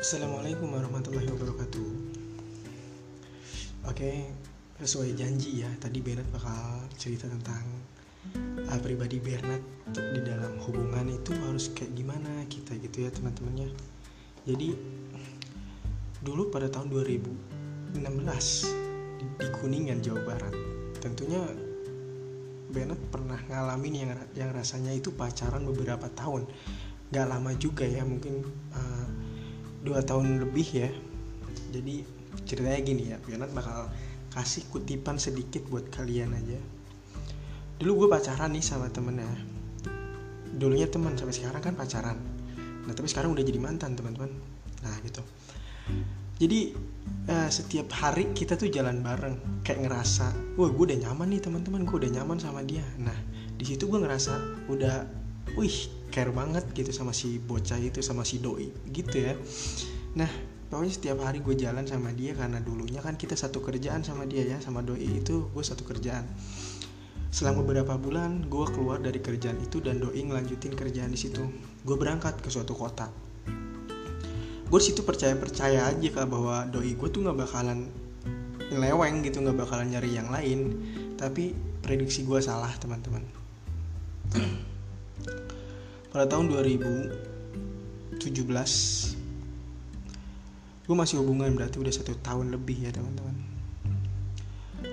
Assalamualaikum warahmatullahi wabarakatuh. Oke, sesuai janji ya Tadi Bernard bakal cerita tentang uh, Pribadi Bernard di dalam hubungan itu harus kayak gimana kita gitu ya teman-temannya. Jadi Dulu pada tahun 2016 Di, di Kuningan, Jawa Barat Tentunya Bernard pernah ngalamin yang, yang rasanya itu pacaran beberapa tahun. Gak lama juga ya mungkin uh, dua tahun lebih ya. Jadi ceritanya gini ya Bernard bakal kasih kutipan sedikit buat kalian aja. Dulu gue pacaran nih sama temennya. Dulunya teman sampai sekarang kan pacaran. Nah tapi sekarang udah jadi mantan teman-teman. Nah gitu. Jadi uh, setiap hari kita tuh jalan bareng kayak ngerasa wah gue udah nyaman nih teman-teman gue udah nyaman sama dia. Nah di situ gue ngerasa udah wih care banget gitu sama si bocah itu sama si doi gitu ya. Nah pokoknya setiap hari gue jalan sama dia karena dulunya kan kita satu kerjaan sama dia ya sama doi itu gue satu kerjaan. Selama beberapa bulan gue keluar dari kerjaan itu dan doi ngelanjutin kerjaan di situ. Gue berangkat ke suatu kota. Gue situ percaya percaya aja kalau bahwa doi gue tuh nggak bakalan ngeleweng gitu nggak bakalan nyari yang lain. Tapi prediksi gue salah teman-teman pada tahun 2017 gue masih hubungan berarti udah satu tahun lebih ya teman-teman.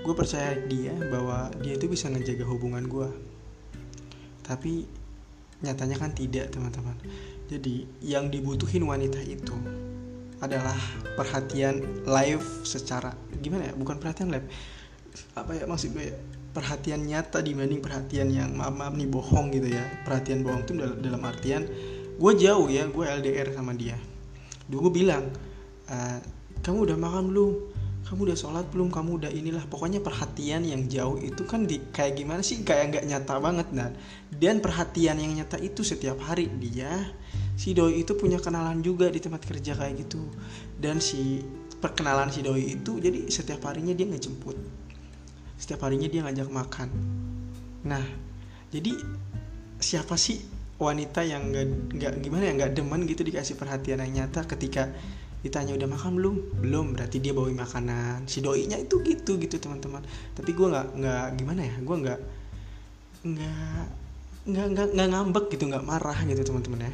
Gue percaya dia bahwa dia itu bisa ngejaga hubungan gue tapi nyatanya kan tidak teman-teman. Jadi yang dibutuhin wanita itu adalah perhatian live secara gimana ya? Bukan perhatian live apa ya maksud gue ya perhatian nyata dibanding perhatian yang maaf maaf nih bohong gitu ya. Perhatian bohong tuh dalam artian gue jauh ya gue LDR sama dia. Dulu gue bilang e, kamu udah makan belum? Kamu udah sholat belum? Kamu udah inilah. Pokoknya perhatian yang jauh itu kan di kayak gimana sih? Kayak nggak nyata banget dan dan perhatian yang nyata itu setiap hari. Dia si doi itu punya kenalan juga di tempat kerja kayak gitu. Dan si perkenalan si doi itu jadi setiap harinya dia ngejemput setiap harinya dia ngajak makan. Nah jadi siapa sih wanita yang nggak nggak gimana ya nggak demen gitu dikasih perhatian yang nyata ketika ditanya udah makan belum? Belum berarti dia bawa makanan. Si doinya itu gitu gitu teman-teman. Tapi gue nggak nggak gimana ya gue nggak nggak nggak nggak ngambek gitu nggak marah gitu teman-teman ya.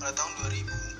Pada tahun 2000